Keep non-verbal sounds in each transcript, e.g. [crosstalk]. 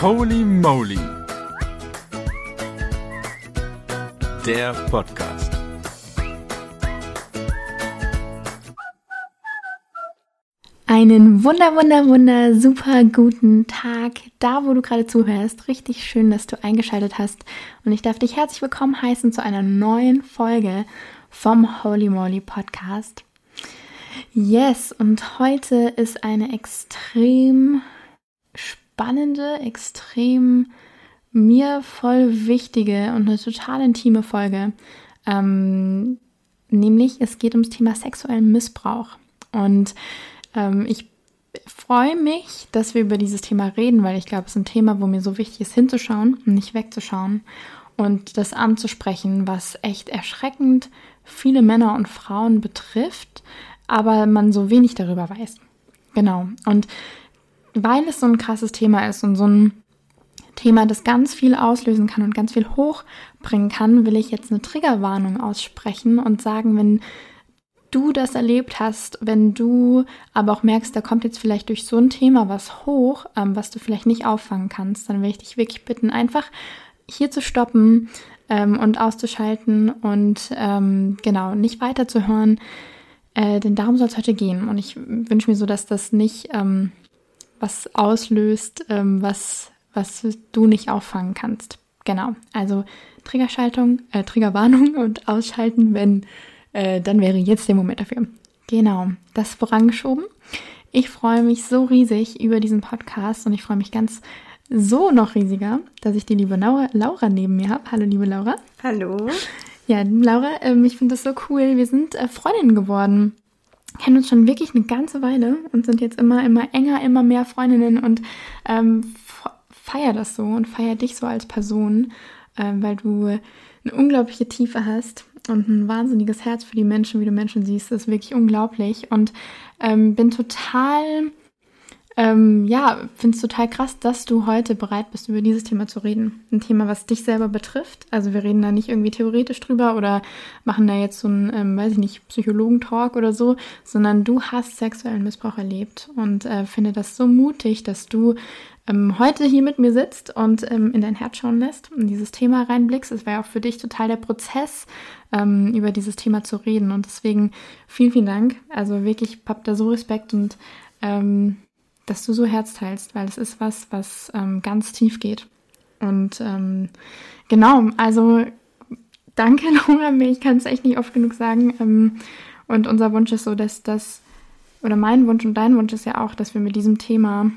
Holy Moly. Der Podcast. Einen wunder, wunder, wunder, super guten Tag, da wo du gerade zuhörst. Richtig schön, dass du eingeschaltet hast. Und ich darf dich herzlich willkommen heißen zu einer neuen Folge vom Holy Moly Podcast. Yes, und heute ist eine extrem spannende, extrem mir voll wichtige und eine total intime Folge. Ähm, nämlich es geht ums Thema sexuellen Missbrauch. Und ähm, ich freue mich, dass wir über dieses Thema reden, weil ich glaube, es ist ein Thema, wo mir so wichtig ist, hinzuschauen und nicht wegzuschauen und das anzusprechen, was echt erschreckend viele Männer und Frauen betrifft, aber man so wenig darüber weiß. Genau. Und weil es so ein krasses Thema ist und so ein Thema, das ganz viel auslösen kann und ganz viel hochbringen kann, will ich jetzt eine Triggerwarnung aussprechen und sagen, wenn du das erlebt hast, wenn du aber auch merkst, da kommt jetzt vielleicht durch so ein Thema was hoch, ähm, was du vielleicht nicht auffangen kannst, dann will ich dich wirklich bitten, einfach hier zu stoppen ähm, und auszuschalten und ähm, genau nicht weiterzuhören, äh, denn darum soll es heute gehen. Und ich wünsche mir so, dass das nicht ähm, was auslöst, ähm, was, was du nicht auffangen kannst. Genau, also Triggerschaltung, äh, Triggerwarnung und ausschalten, wenn, äh, dann wäre jetzt der Moment dafür. Genau, das vorangeschoben. Ich freue mich so riesig über diesen Podcast und ich freue mich ganz so noch riesiger, dass ich die liebe Laura, Laura neben mir habe. Hallo, liebe Laura. Hallo. Ja, Laura, ähm, ich finde das so cool. Wir sind äh, Freundinnen geworden kennen uns schon wirklich eine ganze Weile und sind jetzt immer, immer enger, immer mehr Freundinnen und ähm, feier das so und feier dich so als Person, ähm, weil du eine unglaubliche Tiefe hast und ein wahnsinniges Herz für die Menschen, wie du Menschen siehst. Das ist wirklich unglaublich und ähm, bin total ähm, ja, finde es total krass, dass du heute bereit bist, über dieses Thema zu reden. Ein Thema, was dich selber betrifft. Also wir reden da nicht irgendwie theoretisch drüber oder machen da jetzt so einen, ähm, weiß ich nicht, Psychologentalk oder so, sondern du hast sexuellen Missbrauch erlebt und äh, finde das so mutig, dass du ähm, heute hier mit mir sitzt und ähm, in dein Herz schauen lässt und dieses Thema reinblickst. Es wäre auch für dich total der Prozess, ähm, über dieses Thema zu reden. Und deswegen vielen, vielen Dank. Also wirklich, ich hab da so Respekt und ähm, dass du so Herz teilst, weil es ist was, was ähm, ganz tief geht. Und ähm, genau, also danke [laughs] Laura, ich kann es echt nicht oft genug sagen. Ähm, und unser Wunsch ist so, dass das, oder mein Wunsch und dein Wunsch ist ja auch, dass wir mit diesem Thema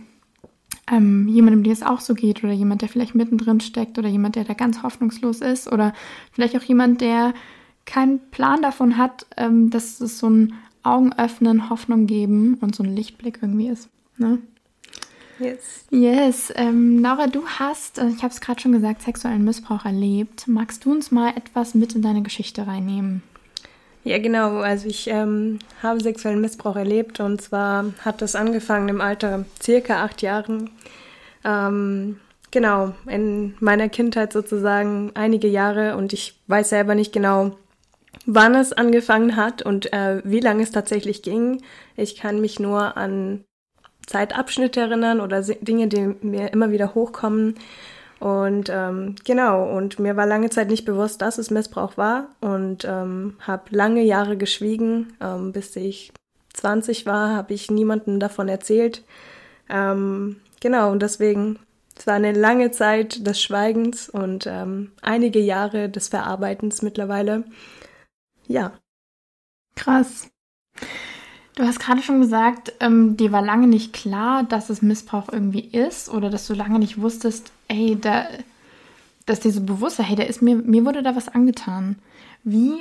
ähm, jemandem, dem es auch so geht, oder jemand, der vielleicht mittendrin steckt, oder jemand, der da ganz hoffnungslos ist, oder vielleicht auch jemand, der keinen Plan davon hat, ähm, dass es so ein Augenöffnen, Hoffnung geben und so ein Lichtblick irgendwie ist. Ne? Yes. Yes. Ähm, Laura, du hast, äh, ich habe es gerade schon gesagt, sexuellen Missbrauch erlebt. Magst du uns mal etwas mit in deine Geschichte reinnehmen? Ja, genau. Also ich ähm, habe sexuellen Missbrauch erlebt und zwar hat das angefangen im Alter circa acht Jahren. Ähm, genau, in meiner Kindheit sozusagen einige Jahre und ich weiß selber nicht genau, wann es angefangen hat und äh, wie lange es tatsächlich ging. Ich kann mich nur an Zeitabschnitte erinnern oder Dinge, die mir immer wieder hochkommen. Und ähm, genau, und mir war lange Zeit nicht bewusst, dass es Missbrauch war und ähm, habe lange Jahre geschwiegen. Ähm, bis ich 20 war, habe ich niemandem davon erzählt. Ähm, genau, und deswegen, es war eine lange Zeit des Schweigens und ähm, einige Jahre des Verarbeitens mittlerweile. Ja. Krass. Du hast gerade schon gesagt, ähm, dir war lange nicht klar, dass es Missbrauch irgendwie ist oder dass du lange nicht wusstest, ey, da, dass dir so bewusst war, hey, da ist mir, mir wurde da was angetan. Wie,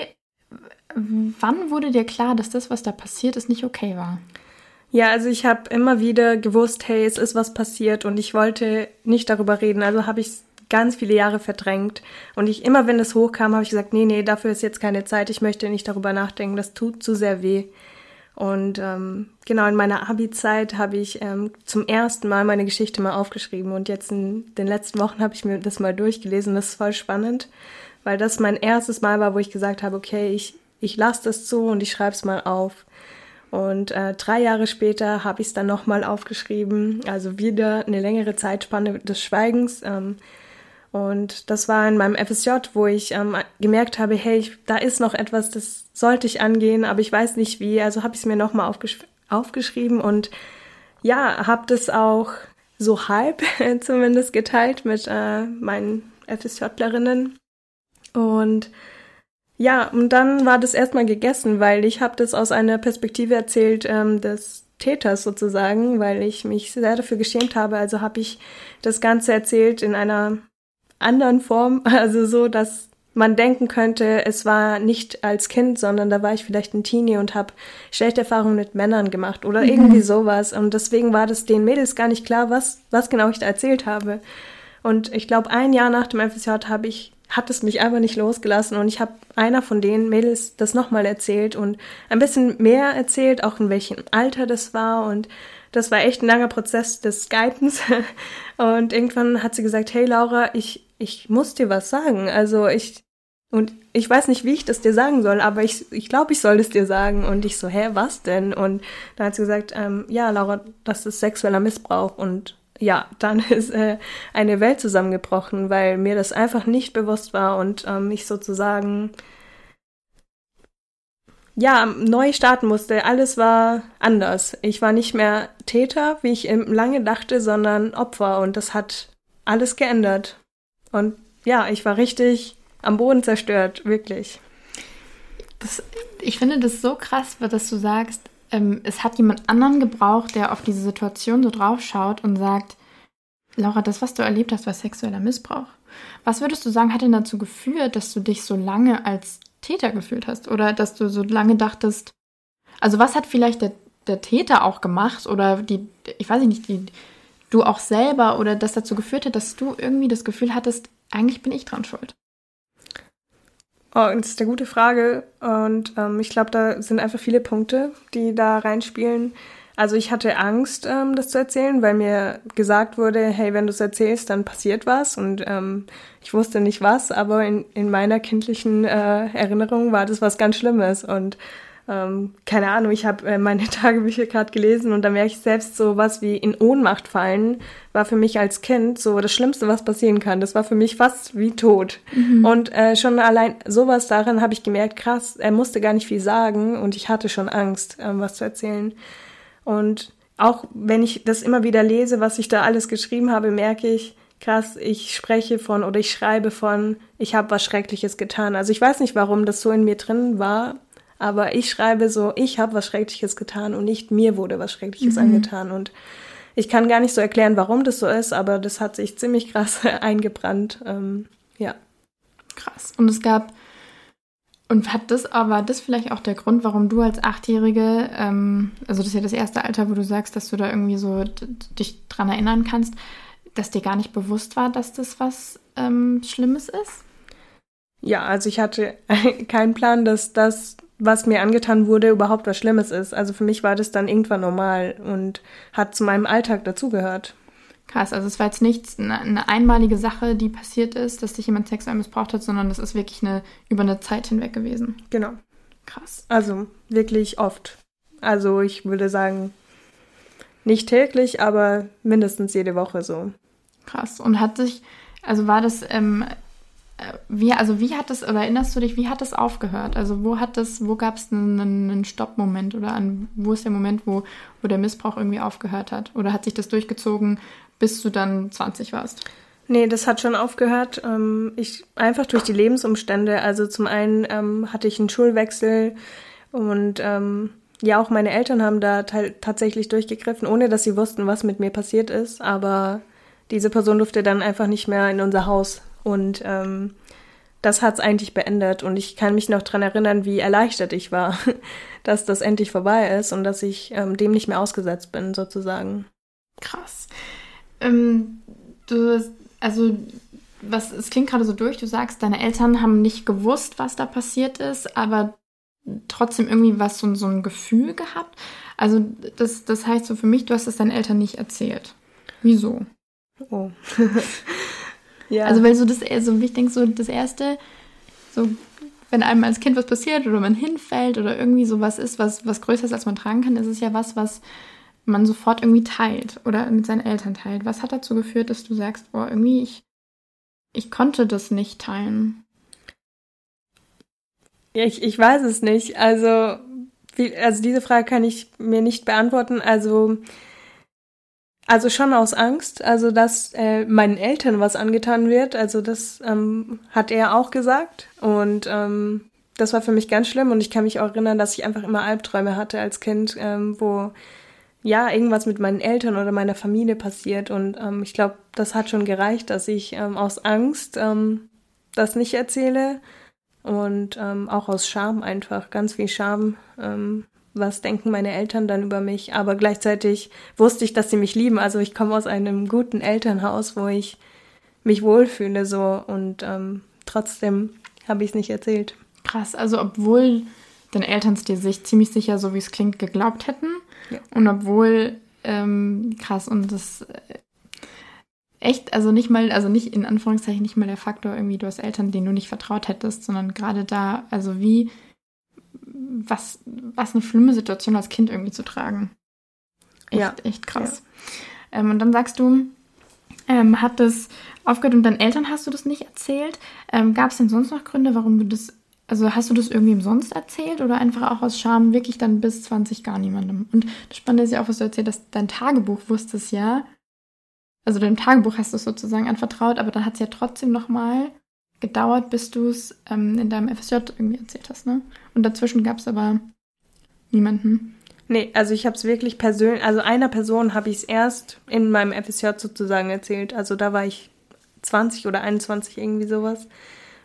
wann wurde dir klar, dass das, was da passiert ist, nicht okay war? Ja, also ich habe immer wieder gewusst, hey, es ist was passiert und ich wollte nicht darüber reden. Also habe ich ganz viele Jahre verdrängt. Und ich immer, wenn es hochkam, habe ich gesagt, nee, nee, dafür ist jetzt keine Zeit. Ich möchte nicht darüber nachdenken. Das tut zu sehr weh. Und ähm, genau in meiner Abi-Zeit habe ich ähm, zum ersten Mal meine Geschichte mal aufgeschrieben und jetzt in den letzten Wochen habe ich mir das mal durchgelesen. Das ist voll spannend, weil das mein erstes Mal war, wo ich gesagt habe, okay, ich, ich lasse das zu und ich schreibe es mal auf. Und äh, drei Jahre später habe ich es dann nochmal aufgeschrieben, also wieder eine längere Zeitspanne des Schweigens. Ähm, und das war in meinem FSJ, wo ich ähm, gemerkt habe, hey, ich, da ist noch etwas, das sollte ich angehen, aber ich weiß nicht wie. Also habe ich es mir nochmal aufgesch aufgeschrieben und ja, habe das auch so halb [laughs] zumindest geteilt mit äh, meinen FSJlerinnen. Und ja, und dann war das erstmal gegessen, weil ich habe das aus einer Perspektive erzählt ähm, des Täters sozusagen, weil ich mich sehr dafür geschämt habe. Also habe ich das Ganze erzählt in einer anderen Form, [laughs] also so, dass man denken könnte, es war nicht als Kind, sondern da war ich vielleicht ein Teenie und habe schlechte Erfahrungen mit Männern gemacht oder mhm. irgendwie sowas. Und deswegen war das den Mädels gar nicht klar, was, was genau ich da erzählt habe. Und ich glaube, ein Jahr nach dem FSJ habe ich, hat es mich einfach nicht losgelassen und ich habe einer von den Mädels das nochmal erzählt und ein bisschen mehr erzählt, auch in welchem Alter das war und das war echt ein langer Prozess des Skypens. [laughs] Und irgendwann hat sie gesagt, hey Laura, ich, ich muss dir was sagen. Also ich, und ich weiß nicht, wie ich das dir sagen soll, aber ich, ich glaube, ich soll es dir sagen. Und ich so, hä, was denn? Und dann hat sie gesagt, ähm, ja, Laura, das ist sexueller Missbrauch. Und ja, dann [laughs] ist äh, eine Welt zusammengebrochen, weil mir das einfach nicht bewusst war und ähm, ich sozusagen ja, neu starten musste. Alles war anders. Ich war nicht mehr Täter, wie ich lange dachte, sondern Opfer und das hat alles geändert. Und ja, ich war richtig am Boden zerstört, wirklich. Das, ich finde das so krass, dass du sagst, ähm, es hat jemand anderen gebraucht, der auf diese Situation so draufschaut und sagt, Laura, das, was du erlebt hast, war sexueller Missbrauch. Was würdest du sagen, hat denn dazu geführt, dass du dich so lange als Täter gefühlt hast oder dass du so lange dachtest, also was hat vielleicht der, der Täter auch gemacht oder die, ich weiß nicht, die, du auch selber oder das dazu geführt hat, dass du irgendwie das Gefühl hattest, eigentlich bin ich dran schuld? Oh, das ist eine gute Frage und ähm, ich glaube, da sind einfach viele Punkte, die da reinspielen. Also ich hatte Angst, ähm, das zu erzählen, weil mir gesagt wurde, hey, wenn du es erzählst, dann passiert was. Und ähm, ich wusste nicht was, aber in, in meiner kindlichen äh, Erinnerung war das was ganz Schlimmes. Und ähm, keine Ahnung, ich habe äh, meine [laughs] Tagebücher gerade gelesen und da merke ich selbst so was wie in Ohnmacht fallen, war für mich als Kind so das Schlimmste, was passieren kann. Das war für mich fast wie tot. Mhm. Und äh, schon allein sowas darin habe ich gemerkt, krass, er musste gar nicht viel sagen und ich hatte schon Angst, ähm, was zu erzählen. Und auch wenn ich das immer wieder lese, was ich da alles geschrieben habe, merke ich, krass, ich spreche von oder ich schreibe von, ich habe was Schreckliches getan. Also ich weiß nicht, warum das so in mir drin war, aber ich schreibe so, ich habe was Schreckliches getan und nicht mir wurde was Schreckliches mhm. angetan. Und ich kann gar nicht so erklären, warum das so ist, aber das hat sich ziemlich krass [laughs] eingebrannt. Ähm, ja. Krass. Und es gab und hat das aber das vielleicht auch der Grund, warum du als Achtjährige, ähm, also das ist ja das erste Alter, wo du sagst, dass du da irgendwie so dich dran erinnern kannst, dass dir gar nicht bewusst war, dass das was ähm, Schlimmes ist? Ja, also ich hatte [laughs] keinen Plan, dass das, was mir angetan wurde, überhaupt was Schlimmes ist. Also für mich war das dann irgendwann normal und hat zu meinem Alltag dazugehört. Krass, also es war jetzt nicht eine, einmalige Sache, die passiert ist, dass dich jemand sexuell missbraucht hat, sondern das ist wirklich eine über eine Zeit hinweg gewesen. Genau. Krass. Also wirklich oft. Also ich würde sagen, nicht täglich, aber mindestens jede Woche so. Krass. Und hat sich, also war das, ähm, äh, wie, also wie hat das, oder erinnerst du dich, wie hat das aufgehört? Also wo hat das, wo gab es einen, einen Stoppmoment oder an, wo ist der Moment, wo, wo der Missbrauch irgendwie aufgehört hat? Oder hat sich das durchgezogen bis du dann 20 warst? Nee, das hat schon aufgehört. Ähm, ich einfach durch die Lebensumstände. Also zum einen ähm, hatte ich einen Schulwechsel und ähm, ja, auch meine Eltern haben da tatsächlich durchgegriffen, ohne dass sie wussten, was mit mir passiert ist. Aber diese Person durfte dann einfach nicht mehr in unser Haus. Und ähm, das hat's eigentlich beendet. Und ich kann mich noch dran erinnern, wie erleichtert ich war, [laughs] dass das endlich vorbei ist und dass ich ähm, dem nicht mehr ausgesetzt bin, sozusagen. Krass. Ähm, du, also, was, es klingt gerade so durch, du sagst, deine Eltern haben nicht gewusst, was da passiert ist, aber trotzdem irgendwie was, so, so ein Gefühl gehabt. Also, das, das heißt so für mich, du hast es deinen Eltern nicht erzählt. Wieso? Oh. [laughs] ja. Also, weil so das, also ich denke, so das erste, so wenn einem als Kind was passiert oder man hinfällt oder irgendwie sowas ist, was, was größer ist, als man tragen kann, ist es ja was, was man sofort irgendwie teilt oder mit seinen Eltern teilt. Was hat dazu geführt, dass du sagst, oh, irgendwie, ich, ich konnte das nicht teilen? Ich, ich weiß es nicht. Also, wie, also diese Frage kann ich mir nicht beantworten. Also, also schon aus Angst, also dass äh, meinen Eltern was angetan wird. Also das ähm, hat er auch gesagt. Und ähm, das war für mich ganz schlimm. Und ich kann mich auch erinnern, dass ich einfach immer Albträume hatte als Kind, ähm, wo ja irgendwas mit meinen Eltern oder meiner Familie passiert. Und ähm, ich glaube, das hat schon gereicht, dass ich ähm, aus Angst ähm, das nicht erzähle. Und ähm, auch aus Scham einfach, ganz viel Scham, ähm, was denken meine Eltern dann über mich. Aber gleichzeitig wusste ich, dass sie mich lieben. Also ich komme aus einem guten Elternhaus, wo ich mich wohlfühle so und ähm, trotzdem habe ich es nicht erzählt. Krass, also obwohl deine Eltern es dir sich ziemlich sicher, so wie es klingt, geglaubt hätten ja. und obwohl ähm, krass und das äh, echt, also nicht mal, also nicht in Anführungszeichen nicht mal der Faktor irgendwie, du hast Eltern, denen du nicht vertraut hättest, sondern gerade da, also wie was, was eine schlimme Situation als Kind irgendwie zu tragen. Echt, ja. echt krass. Ja. Ähm, und dann sagst du, ähm, hat das aufgehört und deinen Eltern hast du das nicht erzählt? Ähm, Gab es denn sonst noch Gründe, warum du das, also hast du das irgendwie umsonst erzählt oder einfach auch aus Scham wirklich dann bis 20 gar niemandem? Und das Spannende ist ja auch, was du erzählt hast, dein Tagebuch wusstest ja, also deinem Tagebuch hast du es sozusagen anvertraut, aber dann hat es ja trotzdem nochmal gedauert, bis du es ähm, in deinem FSJ irgendwie erzählt hast, ne? Und dazwischen gab es aber niemanden. Nee, also ich habe es wirklich persönlich, also einer Person habe ich es erst in meinem FSJ sozusagen erzählt. Also da war ich 20 oder 21 irgendwie sowas.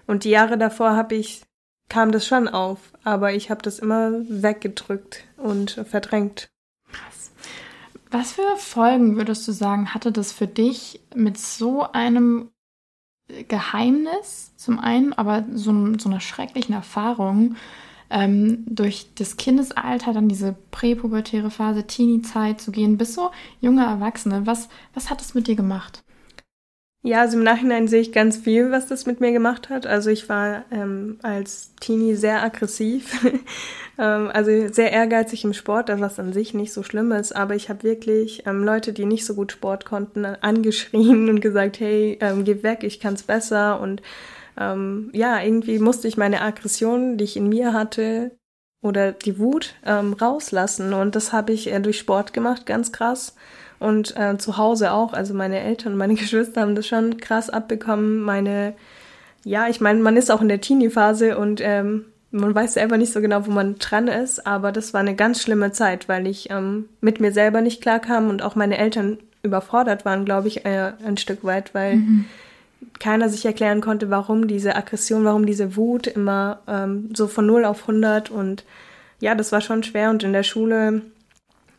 Und die Jahre davor habe ich kam das schon auf, aber ich habe das immer weggedrückt und verdrängt. Krass. Was für Folgen würdest du sagen, hatte das für dich mit so einem Geheimnis zum einen, aber so, so einer schrecklichen Erfahrung ähm, durch das Kindesalter, dann diese präpubertäre Phase, Teenie-Zeit zu gehen, bis so junge Erwachsene. Was, was hat das mit dir gemacht? Ja, also im Nachhinein sehe ich ganz viel, was das mit mir gemacht hat. Also ich war ähm, als Teenie sehr aggressiv, [laughs] also sehr ehrgeizig im Sport, was an sich nicht so schlimm ist. Aber ich habe wirklich ähm, Leute, die nicht so gut Sport konnten, angeschrien und gesagt, hey, ähm, geh weg, ich kann's besser. Und ähm, ja, irgendwie musste ich meine Aggression, die ich in mir hatte, oder die Wut ähm, rauslassen. Und das habe ich äh, durch Sport gemacht, ganz krass. Und äh, zu Hause auch. Also meine Eltern und meine [laughs] Geschwister haben das schon krass abbekommen. Meine, ja, ich meine, man ist auch in der Teenie-Phase und ähm, man weiß selber nicht so genau, wo man dran ist, aber das war eine ganz schlimme Zeit, weil ich ähm, mit mir selber nicht klarkam und auch meine Eltern überfordert waren, glaube ich, äh, ein Stück weit, weil mhm. keiner sich erklären konnte, warum diese Aggression, warum diese Wut immer ähm, so von 0 auf 100 und ja, das war schon schwer und in der Schule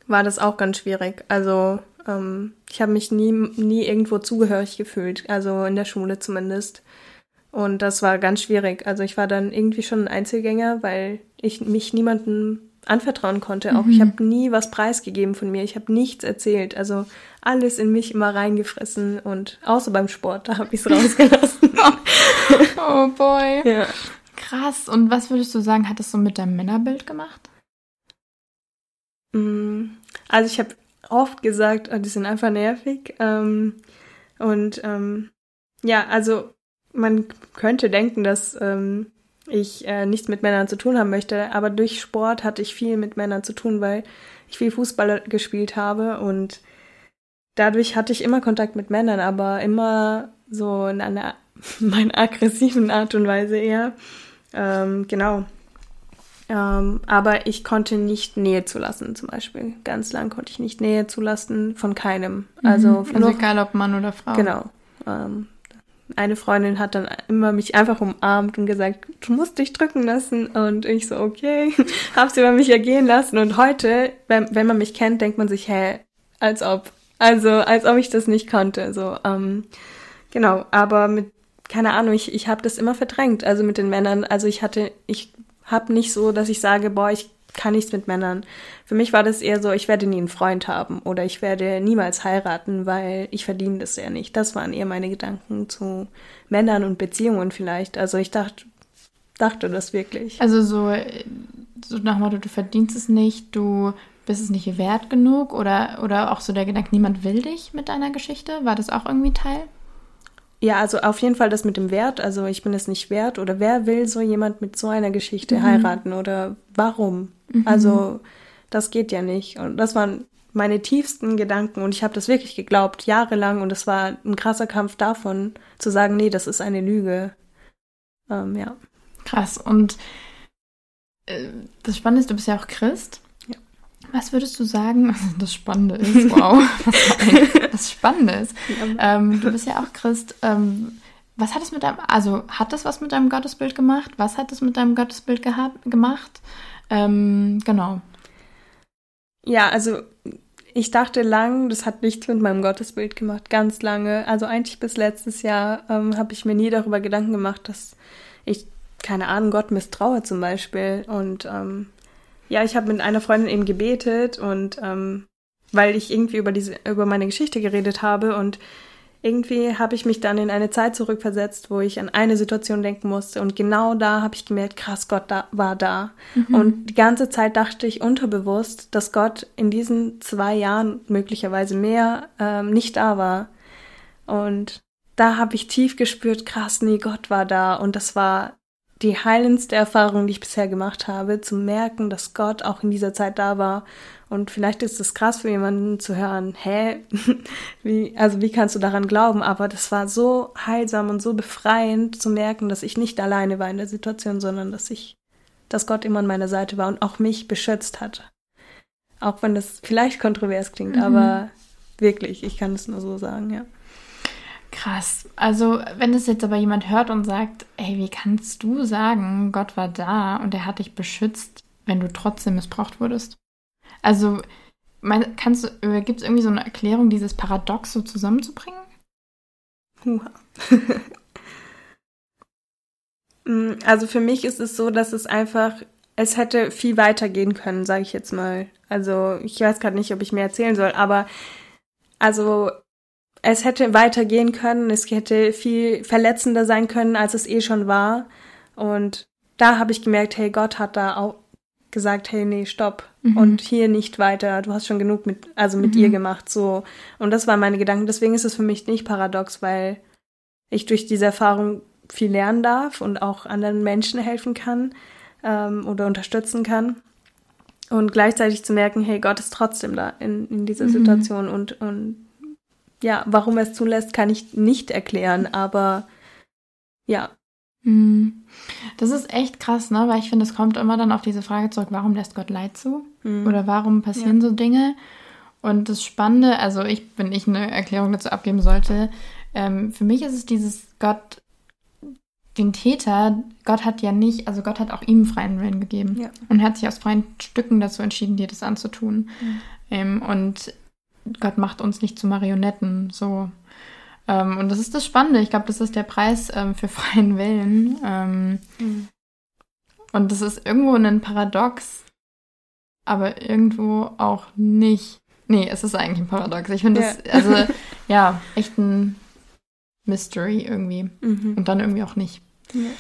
war das auch ganz schwierig. Also ähm, ich habe mich nie, nie irgendwo zugehörig gefühlt, also in der Schule zumindest. Und das war ganz schwierig. Also ich war dann irgendwie schon ein Einzelgänger, weil ich mich niemandem anvertrauen konnte. Auch mhm. ich habe nie was preisgegeben von mir. Ich habe nichts erzählt. Also alles in mich immer reingefressen und außer beim Sport, da habe ich es [laughs] rausgelassen. [laughs] oh boy. Ja. Krass. Und was würdest du sagen, hat das so mit deinem Männerbild gemacht? Mm, also ich habe oft gesagt, oh, die sind einfach nervig. Ähm, und ähm, ja, also man könnte denken, dass ähm, ich äh, nichts mit Männern zu tun haben möchte, aber durch Sport hatte ich viel mit Männern zu tun, weil ich viel Fußball gespielt habe und dadurch hatte ich immer Kontakt mit Männern, aber immer so in einer [laughs] meiner aggressiven Art und Weise eher. Ähm, genau. Ähm, aber ich konnte nicht Nähe zulassen, zum Beispiel. Ganz lang konnte ich nicht Nähe zulassen von keinem. Also, mhm. also egal ob Mann oder Frau. Genau. Ähm, eine Freundin hat dann immer mich einfach umarmt und gesagt, du musst dich drücken lassen. Und ich so, okay, [laughs] hab's über mich ergehen lassen. Und heute, wenn, wenn man mich kennt, denkt man sich, hä, als ob. Also, als ob ich das nicht konnte. So, ähm, genau, aber mit, keine Ahnung, ich, ich habe das immer verdrängt, also mit den Männern. Also ich hatte, ich habe nicht so, dass ich sage, boah, ich kann nichts mit Männern. Für mich war das eher so, ich werde nie einen Freund haben oder ich werde niemals heiraten, weil ich verdiene das ja nicht. Das waren eher meine Gedanken zu Männern und Beziehungen vielleicht. Also ich dachte, dachte das wirklich. Also so, so nach dem Motto, du verdienst es nicht, du bist es nicht wert genug oder, oder auch so der Gedanke, niemand will dich mit deiner Geschichte? War das auch irgendwie Teil? Ja, also auf jeden Fall das mit dem Wert. Also ich bin es nicht wert oder wer will so jemand mit so einer Geschichte mhm. heiraten oder warum? Mhm. Also das geht ja nicht. Und das waren meine tiefsten Gedanken und ich habe das wirklich geglaubt, jahrelang und es war ein krasser Kampf davon, zu sagen, nee, das ist eine Lüge. Ähm, ja. Krass. Und äh, das Spannende ist, du bist ja auch Christ. Was würdest du sagen, [laughs] das Spannende ist, wow, [laughs] das Spannende ist, ja. ähm, du bist ja auch Christ. Ähm, was hat es mit deinem, also hat das was mit deinem Gottesbild gemacht? Was hat es mit deinem Gottesbild gehabt, gemacht? Ähm, genau. Ja, also ich dachte lang, das hat nichts mit meinem Gottesbild gemacht, ganz lange. Also eigentlich bis letztes Jahr ähm, habe ich mir nie darüber Gedanken gemacht, dass ich, keine Ahnung, Gott misstraue zum Beispiel. Und ähm, ja, ich habe mit einer Freundin eben gebetet und ähm, weil ich irgendwie über diese, über meine Geschichte geredet habe und irgendwie habe ich mich dann in eine Zeit zurückversetzt, wo ich an eine Situation denken musste und genau da habe ich gemerkt, krass, Gott da, war da. Mhm. Und die ganze Zeit dachte ich unterbewusst, dass Gott in diesen zwei Jahren möglicherweise mehr ähm, nicht da war. Und da habe ich tief gespürt, krass, nee, Gott war da. Und das war die heilendste Erfahrung, die ich bisher gemacht habe, zu merken, dass Gott auch in dieser Zeit da war und vielleicht ist es krass für jemanden zu hören, hä, [laughs] wie, also wie kannst du daran glauben? Aber das war so heilsam und so befreiend zu merken, dass ich nicht alleine war in der Situation, sondern dass ich, dass Gott immer an meiner Seite war und auch mich beschützt hat. Auch wenn das vielleicht kontrovers klingt, mhm. aber wirklich, ich kann es nur so sagen, ja. Krass. Also, wenn es jetzt aber jemand hört und sagt, ey, wie kannst du sagen, Gott war da und er hat dich beschützt, wenn du trotzdem missbraucht wurdest? Also, kannst du, äh, gibt es irgendwie so eine Erklärung, dieses Paradox so zusammenzubringen? [laughs] Mm, also für mich ist es so, dass es einfach, es hätte viel weiter gehen können, sage ich jetzt mal. Also ich weiß gerade nicht, ob ich mehr erzählen soll, aber also es hätte weitergehen können, es hätte viel verletzender sein können, als es eh schon war. Und da habe ich gemerkt, hey, Gott hat da auch gesagt, hey, nee, stopp. Mhm. Und hier nicht weiter. Du hast schon genug mit, also mit mhm. ihr gemacht, so. Und das waren meine Gedanken. Deswegen ist es für mich nicht paradox, weil ich durch diese Erfahrung viel lernen darf und auch anderen Menschen helfen kann ähm, oder unterstützen kann. Und gleichzeitig zu merken, hey, Gott ist trotzdem da in, in dieser mhm. Situation und, und ja, warum er es zulässt, kann ich nicht erklären, aber ja, Mhm. Das ist echt krass, ne? Weil ich finde, es kommt immer dann auf diese Frage zurück, warum lässt Gott Leid zu? Mhm. Oder warum passieren ja. so Dinge? Und das Spannende, also ich, wenn ich eine Erklärung dazu abgeben sollte, ähm, für mich ist es dieses Gott, den Täter, Gott hat ja nicht, also Gott hat auch ihm freien Willen gegeben ja. und hat sich aus freien Stücken dazu entschieden, dir das anzutun. Mhm. Ähm, und Gott macht uns nicht zu Marionetten, so. Ähm, und das ist das Spannende. Ich glaube, das ist der Preis ähm, für [laughs] freien Willen. Ähm, mhm. Und das ist irgendwo ein Paradox, aber irgendwo auch nicht. Nee, es ist eigentlich ein Paradox. Ich finde das, also, [laughs] ja, echt ein Mystery irgendwie. Mhm. Und dann irgendwie auch nicht. Ja.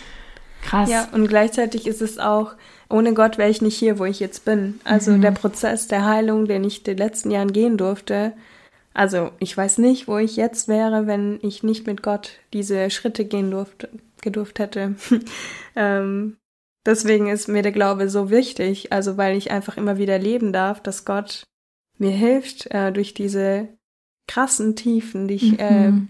Krass. Ja, und gleichzeitig ist es auch, ohne Gott wäre ich nicht hier, wo ich jetzt bin. Also mhm. der Prozess der Heilung, den ich in den letzten Jahren gehen durfte, also ich weiß nicht, wo ich jetzt wäre, wenn ich nicht mit Gott diese Schritte gehen durfte, gedurft hätte. [laughs] ähm, deswegen ist mir der Glaube so wichtig, also weil ich einfach immer wieder leben darf, dass Gott mir hilft äh, durch diese krassen Tiefen, die ich äh, mhm.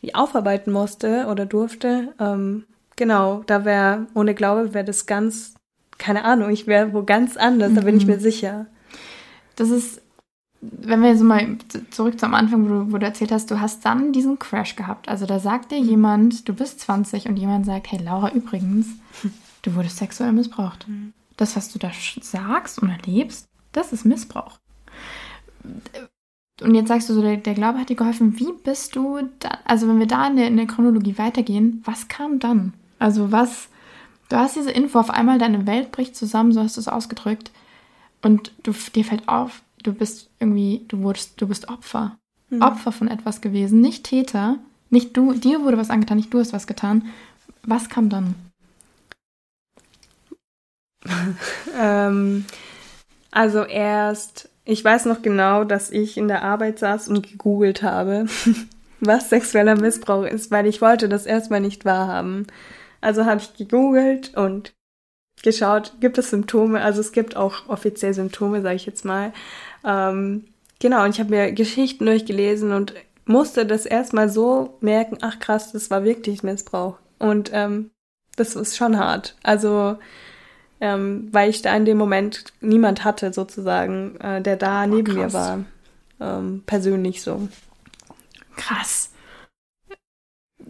äh, aufarbeiten musste oder durfte. Ähm, genau, da wäre ohne Glaube wäre das ganz, keine Ahnung, ich wäre wo ganz anders, mhm. da bin ich mhm. mir sicher. Das ist wenn wir so mal zurück zum Anfang, wo du, wo du, erzählt hast, du hast dann diesen Crash gehabt. Also da sagt dir jemand, du bist 20 und jemand sagt, hey Laura, übrigens, [laughs] du wurdest sexuell missbraucht. Mhm. Das, was du da sagst und erlebst, das ist Missbrauch. Und jetzt sagst du so, der, der Glaube hat dir geholfen. Wie bist du da, also wenn wir da in der, in der Chronologie weitergehen, was kam dann? Also was, du hast diese Info, auf einmal deine Welt bricht zusammen, so hast du es ausgedrückt. Und du, dir fällt auf, du bist irgendwie, du wurdest, du bist Opfer. Mhm. Opfer von etwas gewesen, nicht Täter. Nicht du, dir wurde was angetan, nicht du hast was getan. Was kam dann? [laughs] ähm, also erst, ich weiß noch genau, dass ich in der Arbeit saß und gegoogelt habe, [laughs] was sexueller Missbrauch ist, weil ich wollte das erstmal nicht wahrhaben. Also habe ich gegoogelt und geschaut, gibt es Symptome? Also es gibt auch offiziell Symptome, sage ich jetzt mal. Ähm, genau, und ich habe mir Geschichten durchgelesen und musste das erstmal so merken, ach krass, das war wirklich Missbrauch. Und ähm, das ist schon hart. Also, ähm, weil ich da in dem Moment niemand hatte, sozusagen, äh, der da oh, neben krass. mir war. Ähm, persönlich so. Krass.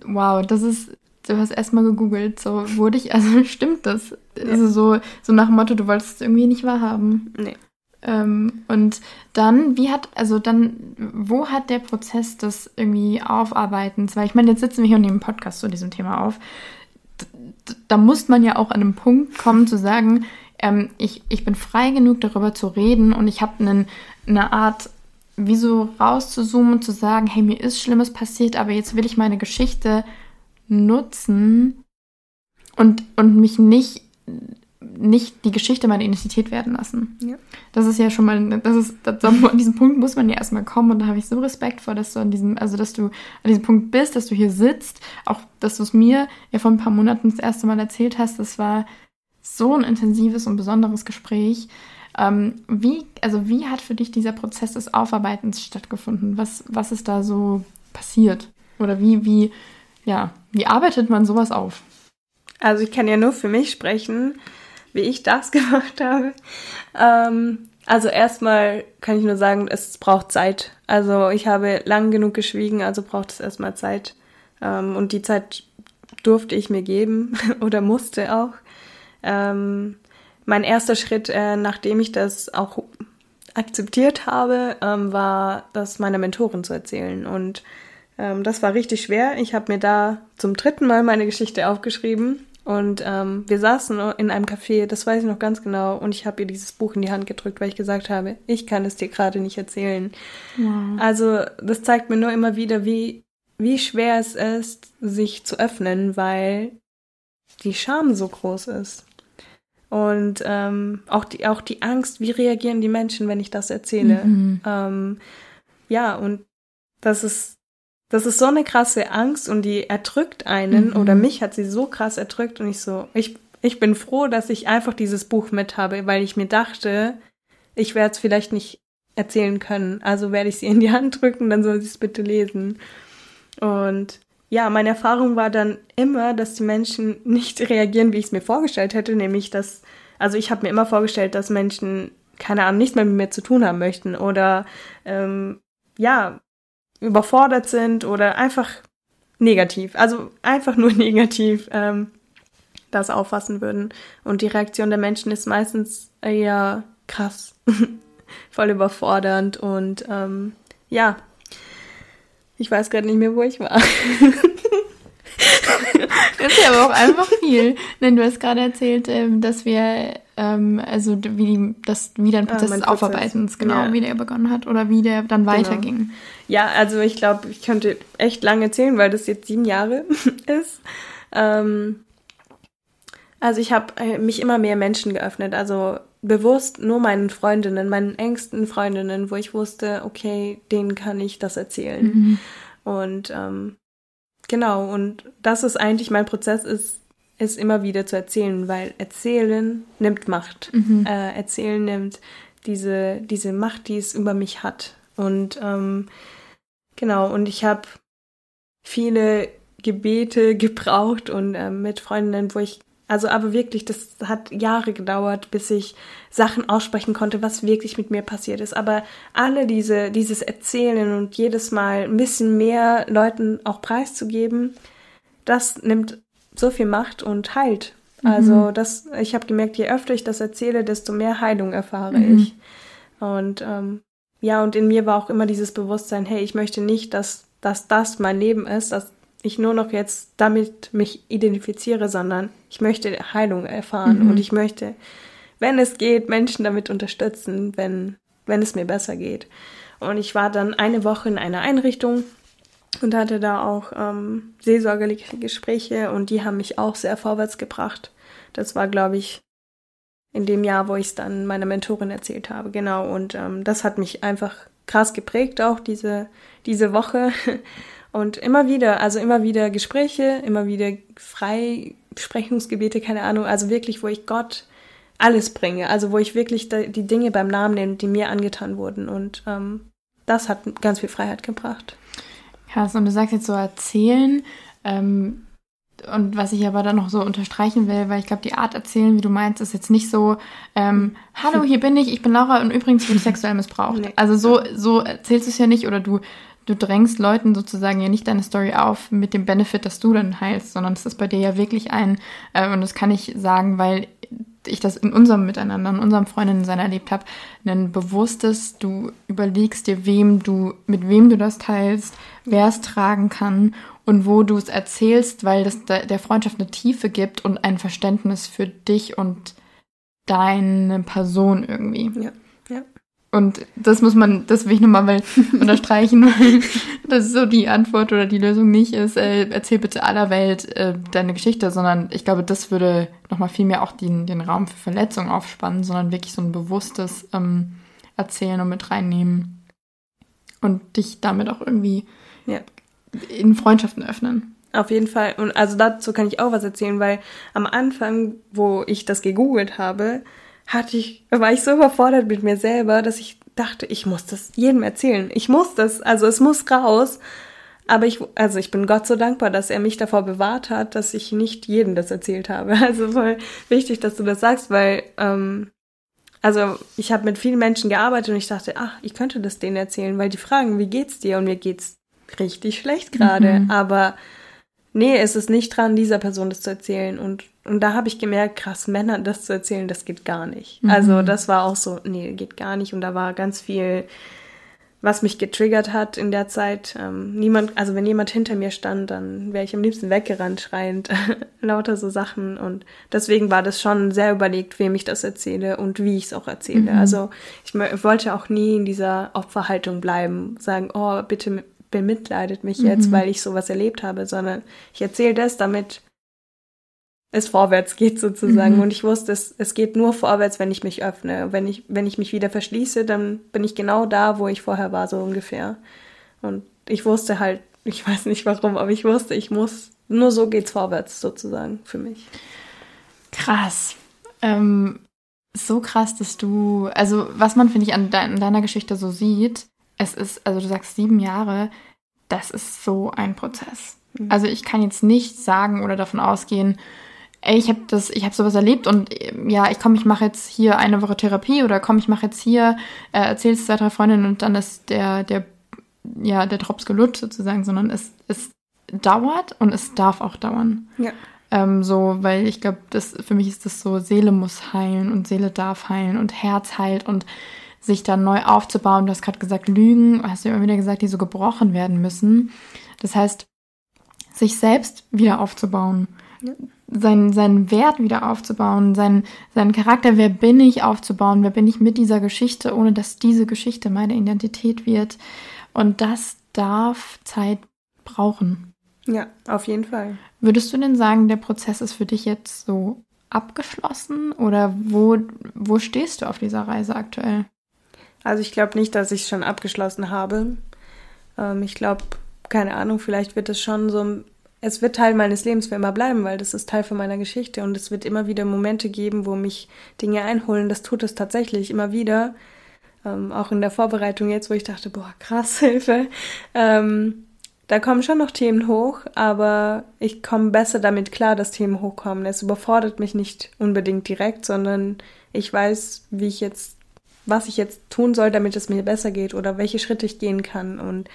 Wow, das ist, du hast erstmal gegoogelt, so wurde ich, also [laughs] stimmt das? Ja. Also so, so nach dem Motto, du wolltest es irgendwie nicht wahrhaben. Nee. Ähm, und dann, wie hat, also dann, wo hat der Prozess des irgendwie Aufarbeitens, weil ich meine, jetzt sitzen wir hier und nehmen Podcast zu diesem Thema auf, da muss man ja auch an einem Punkt kommen zu sagen, ähm, ich, ich bin frei genug darüber zu reden und ich habe eine Art, wie so rauszuzoomen und zu sagen, hey, mir ist Schlimmes passiert, aber jetzt will ich meine Geschichte nutzen und, und mich nicht nicht die Geschichte meiner Identität werden lassen. Ja. Das ist ja schon mal, das ist, das, an diesem Punkt muss man ja erstmal kommen und da habe ich so Respekt vor, dass du an diesem, also dass du an diesem Punkt bist, dass du hier sitzt, auch dass du es mir ja vor ein paar Monaten das erste Mal erzählt hast. Das war so ein intensives und besonderes Gespräch. Ähm, wie, also wie hat für dich dieser Prozess des Aufarbeitens stattgefunden? Was, was ist da so passiert? Oder wie, wie, ja, wie arbeitet man sowas auf? Also ich kann ja nur für mich sprechen wie ich das [laughs] gemacht habe. Ähm, also erstmal kann ich nur sagen, es braucht Zeit. Also ich habe lang genug geschwiegen, also braucht es erstmal Zeit. Ähm, und die Zeit durfte ich mir geben [laughs] oder musste auch. Ähm, mein erster Schritt, äh, nachdem ich das auch akzeptiert habe, ähm, war, das meiner Mentorin zu erzählen. Und ähm, das war richtig schwer. Ich habe mir da zum dritten Mal meine Geschichte aufgeschrieben und ähm, wir saßen in einem Café, das weiß ich noch ganz genau, und ich habe ihr dieses Buch in die Hand gedrückt, weil ich gesagt habe, ich kann es dir gerade nicht erzählen. Wow. Also das zeigt mir nur immer wieder, wie, wie schwer es ist, sich zu öffnen, weil die Scham so groß ist. Und ähm, auch, die, auch die Angst, wie reagieren die Menschen, wenn ich das erzähle. Mhm. Ähm, ja, und das ist das ist so eine krasse Angst und die erdrückt einen mhm. oder mich hat sie so krass erdrückt und ich so, ich, ich bin froh, dass ich einfach dieses Buch mit habe, weil ich mir dachte, ich werde es vielleicht nicht erzählen können. Also werde ich sie in die Hand drücken, dann soll sie es bitte lesen. Und ja, meine Erfahrung war dann immer, dass die Menschen nicht reagieren, wie ich es mir vorgestellt hätte, nämlich dass, also ich habe mir immer vorgestellt, dass Menschen, keine Ahnung, nichts mehr mit mir zu tun haben möchten oder ähm, ja, überfordert sind oder einfach negativ, also einfach nur [laughs] negativ ähm, das auffassen würden. Und die Reaktion der Menschen ist meistens eher krass, [laughs] voll überfordernd und ähm, ja, ich weiß gerade nicht mehr, wo ich war. [laughs] das ist ja aber auch einfach viel. Denn du hast gerade erzählt, ähm, dass wir ähm, also wie, die, das, wie dein Prozess ah, des Aufarbeitens, genau, ja. wie der begonnen hat oder wie der dann genau. weiterging. Ja, also ich glaube, ich könnte echt lange erzählen, weil das jetzt sieben Jahre [laughs] ist. Ähm, also ich habe äh, mich immer mehr Menschen geöffnet, also bewusst nur meinen Freundinnen, meinen engsten Freundinnen, wo ich wusste, okay, denen kann ich das erzählen. Mhm. Und ähm, genau, und das ist eigentlich mein Prozess, ist es immer wieder zu erzählen, weil Erzählen nimmt Macht. Mhm. Äh, erzählen nimmt diese, diese Macht, die es über mich hat. Und ähm, genau, und ich habe viele Gebete [laughs] gebraucht und äh, mit Freundinnen, wo ich, also aber wirklich, das hat Jahre gedauert, bis ich Sachen aussprechen konnte, was wirklich mit mir passiert ist. Aber alle diese, dieses Erzählen und jedes Mal ein bisschen mehr Leuten auch preiszugeben, das nimmt so viel macht und heilt. Mhm. Also das, ich habe gemerkt, je öfter ich das erzähle, desto mehr Heilung erfahre mhm. ich. Und ähm, ja, und in mir war auch immer dieses Bewusstsein, hey, ich möchte nicht, dass, dass das mein Leben ist, dass ich nur noch jetzt damit mich identifiziere, sondern ich möchte Heilung erfahren mhm. und ich möchte, wenn es geht, Menschen damit unterstützen, wenn, wenn es mir besser geht. Und ich war dann eine Woche in einer Einrichtung und hatte da auch ähm, seelsorgerliche Gespräche und die haben mich auch sehr vorwärts gebracht. Das war, glaube ich, in dem Jahr, wo ich es dann meiner Mentorin erzählt habe. Genau. Und ähm, das hat mich einfach krass geprägt, auch diese, diese Woche. [laughs] Und immer wieder, also immer wieder Gespräche, immer wieder Freisprechungsgebete, keine Ahnung, also wirklich, wo ich Gott alles bringe, also wo ich wirklich die Dinge beim Namen nenne, die mir angetan wurden. Und ähm, das hat ganz viel Freiheit gebracht. Krass, und du sagst jetzt so erzählen. Ähm, und was ich aber dann noch so unterstreichen will, weil ich glaube, die Art erzählen, wie du meinst, ist jetzt nicht so, ähm, hallo, hier bin ich, ich bin Laura und übrigens bin ich [laughs] sexuell missbraucht. Nee. Also so, so erzählst du es ja nicht oder du, du drängst Leuten sozusagen ja nicht deine Story auf mit dem Benefit, dass du dann heilst, sondern es ist bei dir ja wirklich ein, äh, und das kann ich sagen, weil ich das in unserem Miteinander, in unserem Freundinnen-Sein erlebt habe, ein bewusstes, du überlegst dir, wem du, mit wem du das teilst, wer es tragen kann und wo du es erzählst, weil das der Freundschaft eine Tiefe gibt und ein Verständnis für dich und deine Person irgendwie. Ja. Und das muss man, das will ich nochmal mal [laughs] unterstreichen, weil das so die Antwort oder die Lösung nicht ist, äh, erzähl bitte aller Welt äh, deine Geschichte, sondern ich glaube, das würde nochmal viel mehr auch den, den Raum für Verletzung aufspannen, sondern wirklich so ein bewusstes ähm, Erzählen und mit reinnehmen und dich damit auch irgendwie ja in Freundschaften öffnen. Auf jeden Fall. Und also dazu kann ich auch was erzählen, weil am Anfang, wo ich das gegoogelt habe, hatte ich, war ich so überfordert mit mir selber, dass ich dachte, ich muss das jedem erzählen. Ich muss das, also es muss raus. Aber ich, also ich bin Gott so dankbar, dass er mich davor bewahrt hat, dass ich nicht jedem das erzählt habe. [laughs] Also voll wichtig, dass du das sagst, weil, ähm, also ich habe mit vielen Menschen gearbeitet und ich dachte, ach, ich könnte das denen erzählen, weil die fragen, wie geht's dir? Und mir geht's richtig schlecht gerade. Mhm. Aber nee, es ist nicht dran, dieser Person das zu erzählen. Und, und da habe ich gemerkt, krass, Männern das zu erzählen, das geht gar nicht. Mhm. Also das war auch so, nee, geht gar nicht. Und da war ganz viel, was mich getriggert hat in der Zeit. Ähm, niemand, also wenn jemand hinter mir stand, dann wäre ich am liebsten weggerannt, schreiend, [laughs] lauter so Sachen. Und deswegen war das schon sehr überlegt, wem ich das erzähle und wie ich es auch erzähle. Mhm. Also ich, wollte auch nie in dieser Opferhaltung bleiben, sagen, oh, bitte bemitleidet mich mhm. jetzt, weil ich sowas erlebt habe, sondern ich erzähle das, damit es vorwärts geht sozusagen. Mhm. Und ich wusste, es, es geht nur vorwärts, wenn ich mich öffne. Wenn ich, wenn ich mich wieder verschließe, dann bin ich genau da, wo ich vorher war, so ungefähr. Und ich wusste halt, ich weiß nicht warum, aber ich wusste, ich muss, nur so geht's vorwärts sozusagen für mich. Krass. Ähm, so krass, dass du, also was man, finde ich, an, de an deiner Geschichte so sieht, es ist, also du sagst sieben Jahre, das ist so ein Prozess. Mhm. Also ich kann jetzt nicht sagen oder davon ausgehen, ich habe das, ich habe sowas erlebt und ja, ich komme, ich mache jetzt hier eine Woche Therapie oder komm, ich mache jetzt hier, äh, erzähl's zwei, drei Freundinnen und dann ist der, der, ja, der Drops gelutscht sozusagen, sondern es, es dauert und es darf auch dauern. Ja. Ähm, so, weil ich glaube, das für mich ist das so, Seele muss heilen und Seele darf heilen und Herz heilt und sich dann neu aufzubauen. Du hast gerade gesagt, Lügen, hast du immer wieder gesagt, die so gebrochen werden müssen. Das heißt, sich selbst wieder aufzubauen, ja. Seinen, seinen Wert wieder aufzubauen, seinen, seinen Charakter, wer bin ich aufzubauen, wer bin ich mit dieser Geschichte, ohne dass diese Geschichte meine Identität wird. Und das darf Zeit brauchen. Ja, auf jeden Fall. Würdest du denn sagen, der Prozess ist für dich jetzt so abgeschlossen oder wo, wo stehst du auf dieser Reise aktuell? Also ich glaube nicht, dass ich es schon abgeschlossen habe. Ähm, ich glaube, keine Ahnung, vielleicht wird es schon so, es wird Teil meines Lebens für immer bleiben, weil das ist Teil von meiner Geschichte und es wird immer wieder Momente geben, wo mich Dinge einholen. Das tut es tatsächlich immer wieder. Ähm, auch in der Vorbereitung jetzt, wo ich dachte, boah, krass, [laughs] Hilfe. Ähm, da kommen schon noch Themen hoch, aber ich komme besser damit klar, dass Themen hochkommen. Es überfordert mich nicht unbedingt direkt, sondern ich weiß, wie ich jetzt was ich jetzt tun soll, damit es mir besser geht oder welche Schritte ich gehen kann. Und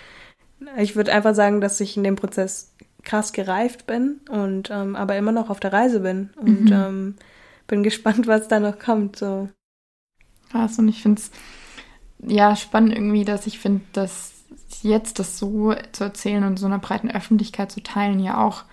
ich würde einfach sagen, dass ich in dem Prozess krass gereift bin und ähm, aber immer noch auf der Reise bin und mhm. ähm, bin [laughs] gespannt, was da noch kommt. So. Krass, und ich finde es ja spannend irgendwie, dass ich finde, dass jetzt das so zu erzählen und so einer breiten Öffentlichkeit zu teilen ja auch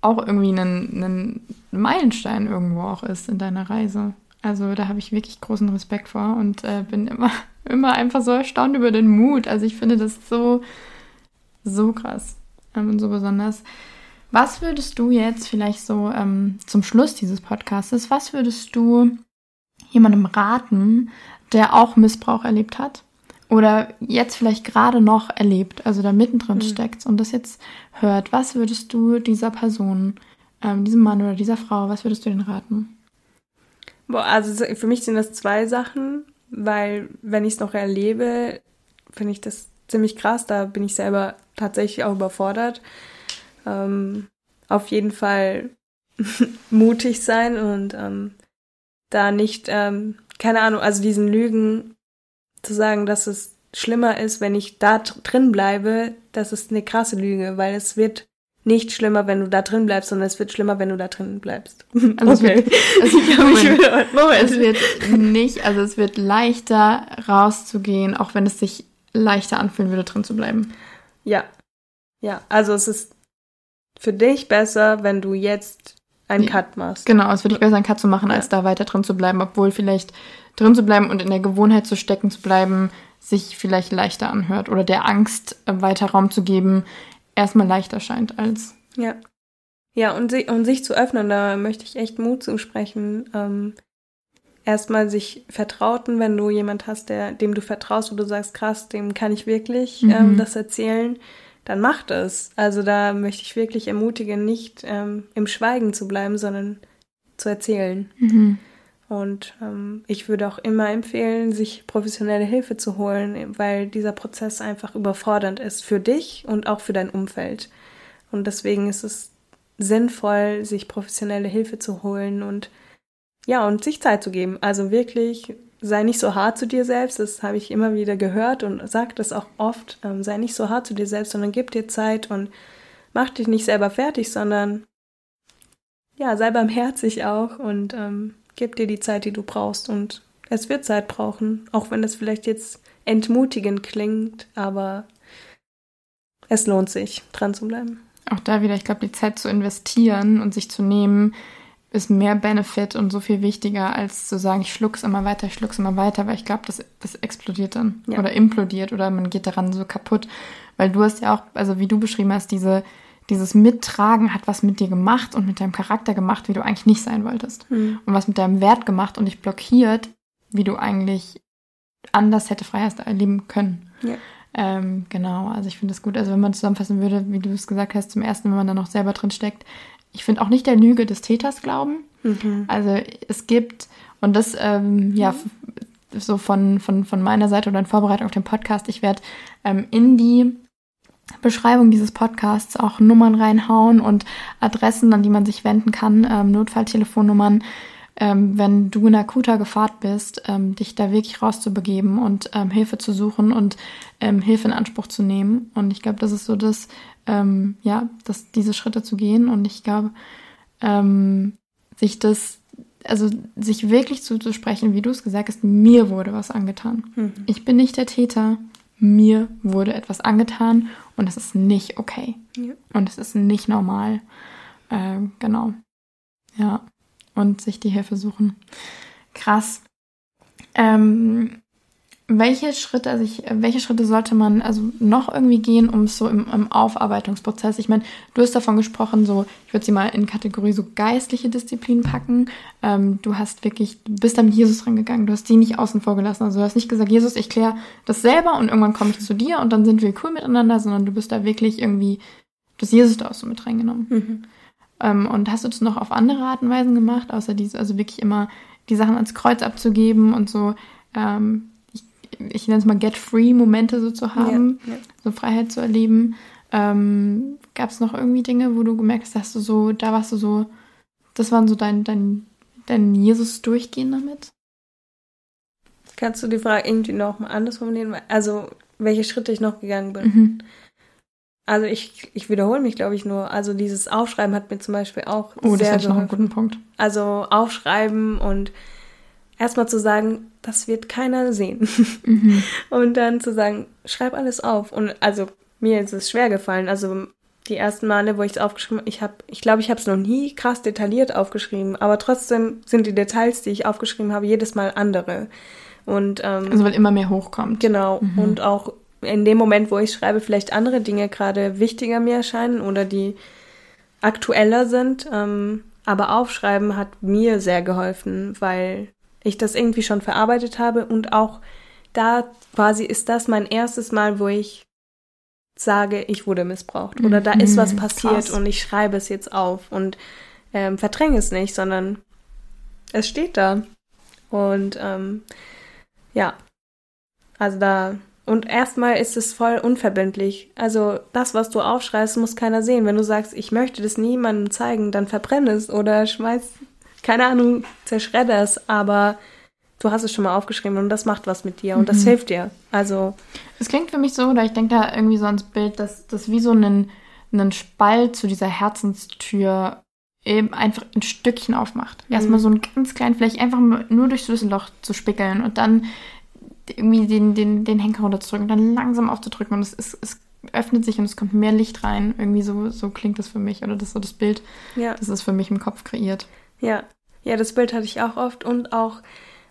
auch irgendwie ein, ein Meilenstein irgendwo auch ist in deiner Reise. Also da habe ich wirklich großen Respekt vor und äh, bin immer, [laughs] immer einfach so erstaunt über den Mut. Also ich finde das so, so krass ähm, und so besonders. Was würdest du jetzt vielleicht so ähm, zum Schluss dieses Podcasts, was würdest du jemandem raten, der auch Missbrauch erlebt hat? Oder jetzt vielleicht gerade noch erlebt, also da mittendrin mhm. steckt und das jetzt hört, was würdest du dieser Person, ähm, diesem Mann oder dieser Frau, was würdest du denen raten? Boah, also für mich sind das zwei Sachen, weil wenn ich es noch erlebe, finde ich das ziemlich krass. Da bin ich selber tatsächlich auch überfordert ähm, auf jeden Fall [laughs] mutig sein und ähm, da nicht, ähm, keine Ahnung, also diesen Lügen zu sagen, dass es schlimmer ist, wenn ich da drin bleibe, das ist eine krasse Lüge, weil es wird nicht schlimmer, wenn du da drin bleibst, sondern es wird schlimmer, wenn du da drin bleibst. [laughs] Also okay. es wird, es, Moment, es wird nicht, also es wird leichter rauszugehen, auch wenn es sich leichter anfühlen würde, drin zu bleiben. Ja. Ja, also es ist für dich besser, wenn du jetzt einen Cut machst. Genau, es würde ich besser, einen Cut zu machen, ja. als da weiter drin zu bleiben, obwohl vielleicht drin zu bleiben und in der Gewohnheit zu stecken zu bleiben, sich vielleicht leichter anhört oder der Angst äh, weiter Raum zu geben, erstmal leichter scheint als. Ja. Ja, und, und sich zu öffnen, da möchte ich echt Mut zusprechen. Ähm, erstmal sich vertrauten, wenn du jemand hast, der, dem du vertraust, wo du sagst, krass, dem kann ich wirklich mhm. ähm, das erzählen dann macht es. Also da möchte ich wirklich ermutigen, nicht ähm, im Schweigen zu bleiben, sondern zu erzählen. Mhm. Und ähm, ich würde auch immer empfehlen, sich professionelle Hilfe zu holen, weil dieser Prozess einfach überfordernd ist für dich und auch für dein Umfeld. Und deswegen ist es sinnvoll, sich professionelle Hilfe zu holen und ja, und sich Zeit zu geben. Also wirklich sei nicht so hart zu dir selbst, das habe ich immer wieder gehört und sage das auch oft, ähm, sei nicht so hart zu dir selbst, sondern gib dir Zeit und mach dich nicht selber fertig, sondern ja, sei barmherzig auch und ähm, gib dir die Zeit, die du brauchst und es wird Zeit brauchen, auch wenn das vielleicht jetzt entmutigend klingt, aber es lohnt sich, dran zu bleiben. Auch da wieder, ich glaube, die Zeit zu investieren und sich zu nehmen, ist mehr Benefit und so viel wichtiger, als zu sagen, ich schluck's immer weiter, ich schluck's immer weiter, weil ich glaube, das, das explodiert dann ja. oder implodiert oder man geht daran so kaputt. Weil du hast ja auch, also wie du beschrieben hast, diese, dieses Mittragen hat was mit dir gemacht und mit deinem Charakter gemacht, wie du eigentlich nicht sein wolltest. Mhm. Und was mit deinem Wert gemacht und dich blockiert, wie du eigentlich anders hätte Freiheit erleben können. Ja. Ähm, genau, also ich finde das gut. Also wenn man zusammenfassen würde, wie du es gesagt hast, zum ersten, wenn man da noch selber drin steckt, ich finde auch nicht der Lüge des Täters glauben. Mhm. Also es gibt, und das, ähm, ja, so von, von, von meiner Seite oder in Vorbereitung auf den Podcast, ich werde ähm, in die Beschreibung dieses Podcasts auch Nummern reinhauen und Adressen, an die man sich wenden kann, ähm, Notfalltelefonnummern, ähm, wenn du in akuter Gefahr bist, ähm, dich da wirklich rauszubegeben und ähm, Hilfe zu suchen und ähm, Hilfe in Anspruch zu nehmen. Und ich glaube, das ist so das, ähm, ja, dass diese Schritte zu gehen. Und ich glaube, ähm, sich das, also sich wirklich zuzusprechen, wie du es gesagt hast, mir wurde was angetan. Mhm. Ich bin nicht der Täter, mir wurde etwas angetan und es ist nicht okay. Ja. Und es ist nicht normal. Ähm, genau. Ja. Und sich die Hilfe suchen. Krass. Ähm, welche Schritte, also ich, welche Schritte sollte man also noch irgendwie gehen, um es so im, im, Aufarbeitungsprozess? Ich meine, du hast davon gesprochen, so, ich würde sie mal in Kategorie so geistliche Disziplin packen. Ähm, du hast wirklich, du bist mit Jesus rangegangen, du hast die nicht außen vor gelassen. Also du hast nicht gesagt, Jesus, ich kläre das selber und irgendwann komme ich zu dir und dann sind wir cool miteinander, sondern du bist da wirklich irgendwie, du hast Jesus da auch so mit reingenommen. Mhm. Ähm, und hast du das noch auf andere Arten und Weisen gemacht, außer diese, also wirklich immer die Sachen ans Kreuz abzugeben und so, ähm, ich nenne es mal Get-Free-Momente so zu haben, ja, ja. so Freiheit zu erleben. Ähm, Gab es noch irgendwie Dinge, wo du gemerkt hast, dass du so, da warst du so, das waren so dein, dein, dein Jesus-Durchgehen damit? Kannst du die Frage irgendwie noch mal anders formulieren? Also, welche Schritte ich noch gegangen bin? Mhm. Also ich, ich wiederhole mich, glaube ich, nur. Also dieses Aufschreiben hat mir zum Beispiel auch oh, sehr das ist noch einen guten Punkt. Also aufschreiben und erstmal zu sagen, das wird keiner sehen. Mhm. [laughs] Und dann zu sagen, schreib alles auf. Und also mir ist es schwer gefallen. Also die ersten Male, wo ich es aufgeschrieben habe, ich habe, ich glaube, ich habe es noch nie krass detailliert aufgeschrieben, aber trotzdem sind die Details, die ich aufgeschrieben habe, jedes Mal andere. Und ähm, also weil immer mehr hochkommt. Genau. Mhm. Und auch in dem Moment, wo ich schreibe, vielleicht andere Dinge gerade wichtiger mir erscheinen oder die aktueller sind. Ähm, aber Aufschreiben hat mir sehr geholfen, weil ich das irgendwie schon verarbeitet habe und auch da quasi ist das mein erstes Mal, wo ich sage, ich wurde missbraucht oder da ist was Mhm, passiert krass. und ich schreibe es jetzt auf und ähm, verdränge es nicht, sondern es steht da. Und ähm, ja, also da. Und erstmal ist es voll unverbindlich. Also das, was du aufschreibst, muss keiner sehen. Wenn du sagst, ich möchte das niemandem zeigen, dann verbrenn es oder schmeiß, keine Ahnung, zerschredder es. Aber du hast es schon mal aufgeschrieben und das macht was mit dir und das Mhm. hilft dir. Also Es klingt für mich so, oder ich denke da irgendwie so ans Bild, dass das wie so einen, einen Spalt zu dieser Herzenstür eben einfach ein Stückchen aufmacht. Mhm. Erstmal so ein ganz klein, vielleicht einfach nur durchs Schlüsselloch zu spickeln und dann irgendwie den, den, den Henker runterzudrücken, dann langsam aufzudrücken und es, es, es öffnet sich und es kommt mehr Licht rein. Irgendwie so, so klingt das für mich oder das ist so das Bild, ja. das ist für mich im Kopf kreiert. Ja, ja, das Bild hatte ich auch oft und auch,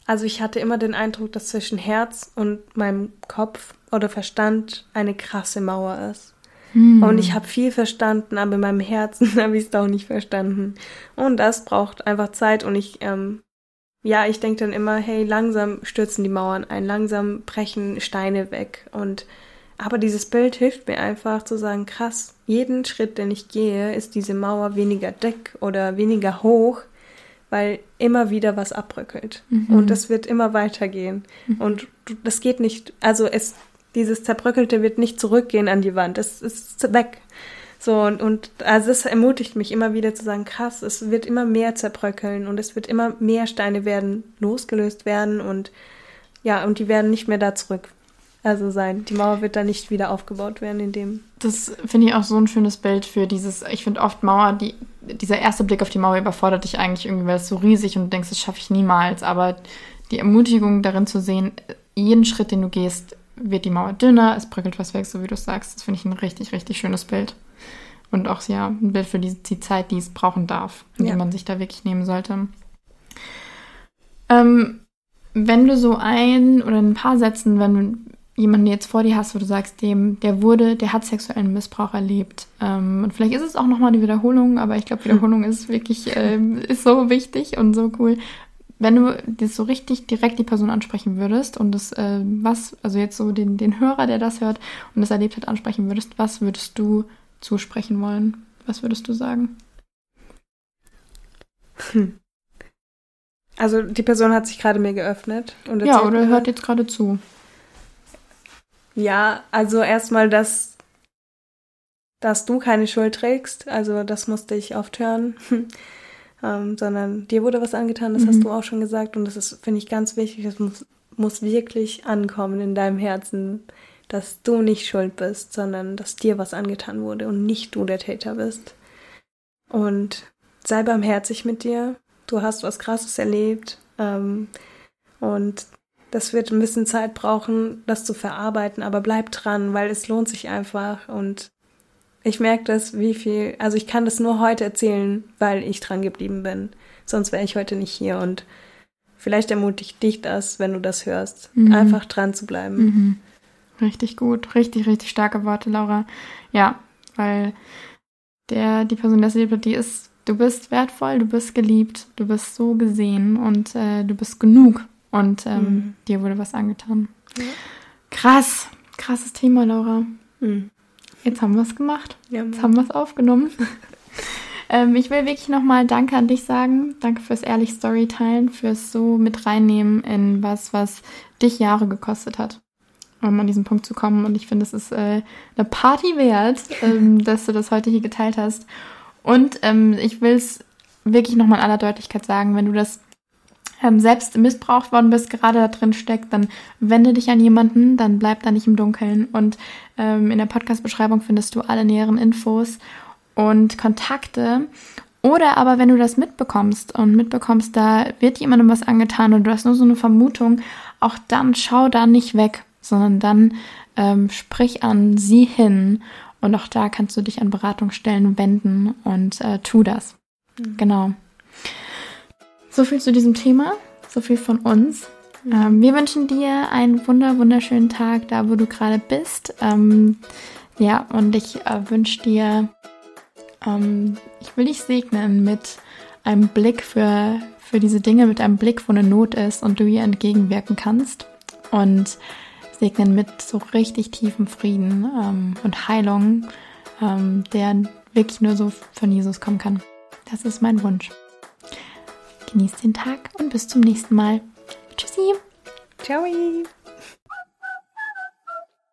also ich hatte immer den Eindruck, dass zwischen Herz und meinem Kopf oder Verstand eine krasse Mauer ist. Hm. Und ich habe viel verstanden, aber in meinem Herzen [laughs] habe ich es auch nicht verstanden. Und das braucht einfach Zeit und ich, ähm, ja, ich denke dann immer, hey, langsam stürzen die Mauern ein, langsam brechen Steine weg und aber dieses Bild hilft mir einfach zu sagen, krass, jeden Schritt, den ich gehe, ist diese Mauer weniger dick oder weniger hoch, weil immer wieder was abbröckelt. Mhm. Und das wird immer weitergehen. Und du- das geht nicht, also es, dieses Zerbröckelte wird nicht zurückgehen an die Wand. Es ist weg. So, und, und also das ermutigt mich immer wieder zu sagen, krass, es wird immer mehr zerbröckeln und es wird immer mehr Steine werden losgelöst werden und ja, und die werden nicht mehr da zurück. Also sein. Die Mauer wird da nicht wieder aufgebaut werden in dem. Das finde ich auch so ein schönes Bild für dieses, ich finde oft Mauer, die, dieser erste Blick auf die Mauer überfordert dich eigentlich irgendwie, weil es so riesig und du denkst, das schaffe ich niemals. Aber die Ermutigung darin zu sehen, jeden Schritt, den du gehst, wird die Mauer dünner, es bröckelt was weg, so wie du sagst. Das finde ich ein richtig, richtig schönes Bild. Und auch ja, ein Bild für die, die Zeit, die es brauchen darf, die Ja. man sich da wirklich nehmen sollte. Ähm, wenn du so ein oder ein paar Sätzen, wenn du jemanden jetzt vor dir hast, wo du sagst, dem, der wurde, der hat sexuellen Missbrauch erlebt. Ähm, und vielleicht ist es auch nochmal die Wiederholung, aber ich glaube, [laughs] Wiederholung ist wirklich, ähm, ist so wichtig und so cool. Wenn du das so richtig direkt die Person ansprechen würdest und das, äh, was, also jetzt so den, den Hörer, der das hört und das erlebt hat, ansprechen würdest, was würdest du zusprechen wollen? Was würdest du sagen? Also die Person hat sich gerade mir geöffnet. Und Ja, oder hört jetzt gerade zu. Ja, also erstmal, dass, dass du keine Schuld trägst. Also das musste ich oft hören. [laughs] ähm, sondern dir wurde was angetan, das Mhm. hast du auch schon gesagt. Und das ist, finde ich, ganz wichtig. Das muss, muss wirklich ankommen in deinem Herzen, dass du nicht schuld bist, sondern dass dir was angetan wurde und nicht du der Täter bist. Und sei barmherzig mit dir. Du hast was Krasses erlebt. Ähm, und das wird ein bisschen Zeit brauchen, das zu verarbeiten, aber bleib dran, weil es lohnt sich einfach. Und ich merke das, wie viel, also ich kann das nur heute erzählen, weil ich dran geblieben bin. Sonst wäre ich heute nicht hier. Und vielleicht ermutigt dich das, wenn du das hörst, Mhm. einfach dran zu bleiben. Mhm. Richtig gut, richtig, richtig starke Worte, Laura. Ja, weil der, die Person, die das hat, die ist, du bist wertvoll, du bist geliebt, du bist so gesehen und äh, du bist genug und ähm, Mhm. dir wurde was angetan. Ja. Krass, krasses Thema, Laura. Mhm. Jetzt haben wir es gemacht. Ja, Jetzt haben wir es aufgenommen. [laughs] ähm, ich will wirklich nochmal Danke an dich sagen. Danke fürs ehrlich Storyteilen, fürs so mit reinnehmen in was, was dich Jahre gekostet hat, um an diesen Punkt zu kommen. Und ich finde, es ist äh, eine Party wert, ähm, [laughs] dass du das heute hier geteilt hast. Und ähm, ich will es wirklich nochmal in aller Deutlichkeit sagen, wenn du das ähm, selbst missbraucht worden bist, gerade da drin steckt, dann wende dich an jemanden, dann bleib da nicht im Dunkeln. Und ähm, in der Podcast-Beschreibung findest du alle näheren Infos und Kontakte. Oder aber wenn du das mitbekommst und mitbekommst, da wird jemandem was angetan und du hast nur so eine Vermutung, auch dann schau da nicht weg, sondern dann ähm, sprich an sie hin und auch da kannst du dich an Beratungsstellen wenden und äh, tu das. Genau. So viel zu diesem Thema, so viel von uns. Ähm, wir wünschen dir einen wunder wunderschönen Tag, da wo du gerade bist. Ähm, ja, und ich äh, wünsche dir ähm, ich will dich segnen mit einem Blick für, für diese Dinge, mit einem Blick, wo eine Not ist und du ihr entgegenwirken kannst. Und segnen mit so richtig tiefem Frieden ähm, und Heilung, ähm, der wirklich nur so von Jesus kommen kann. Das ist mein Wunsch. Genießt den Tag und bis zum nächsten Mal. Tschüssi. Ciao.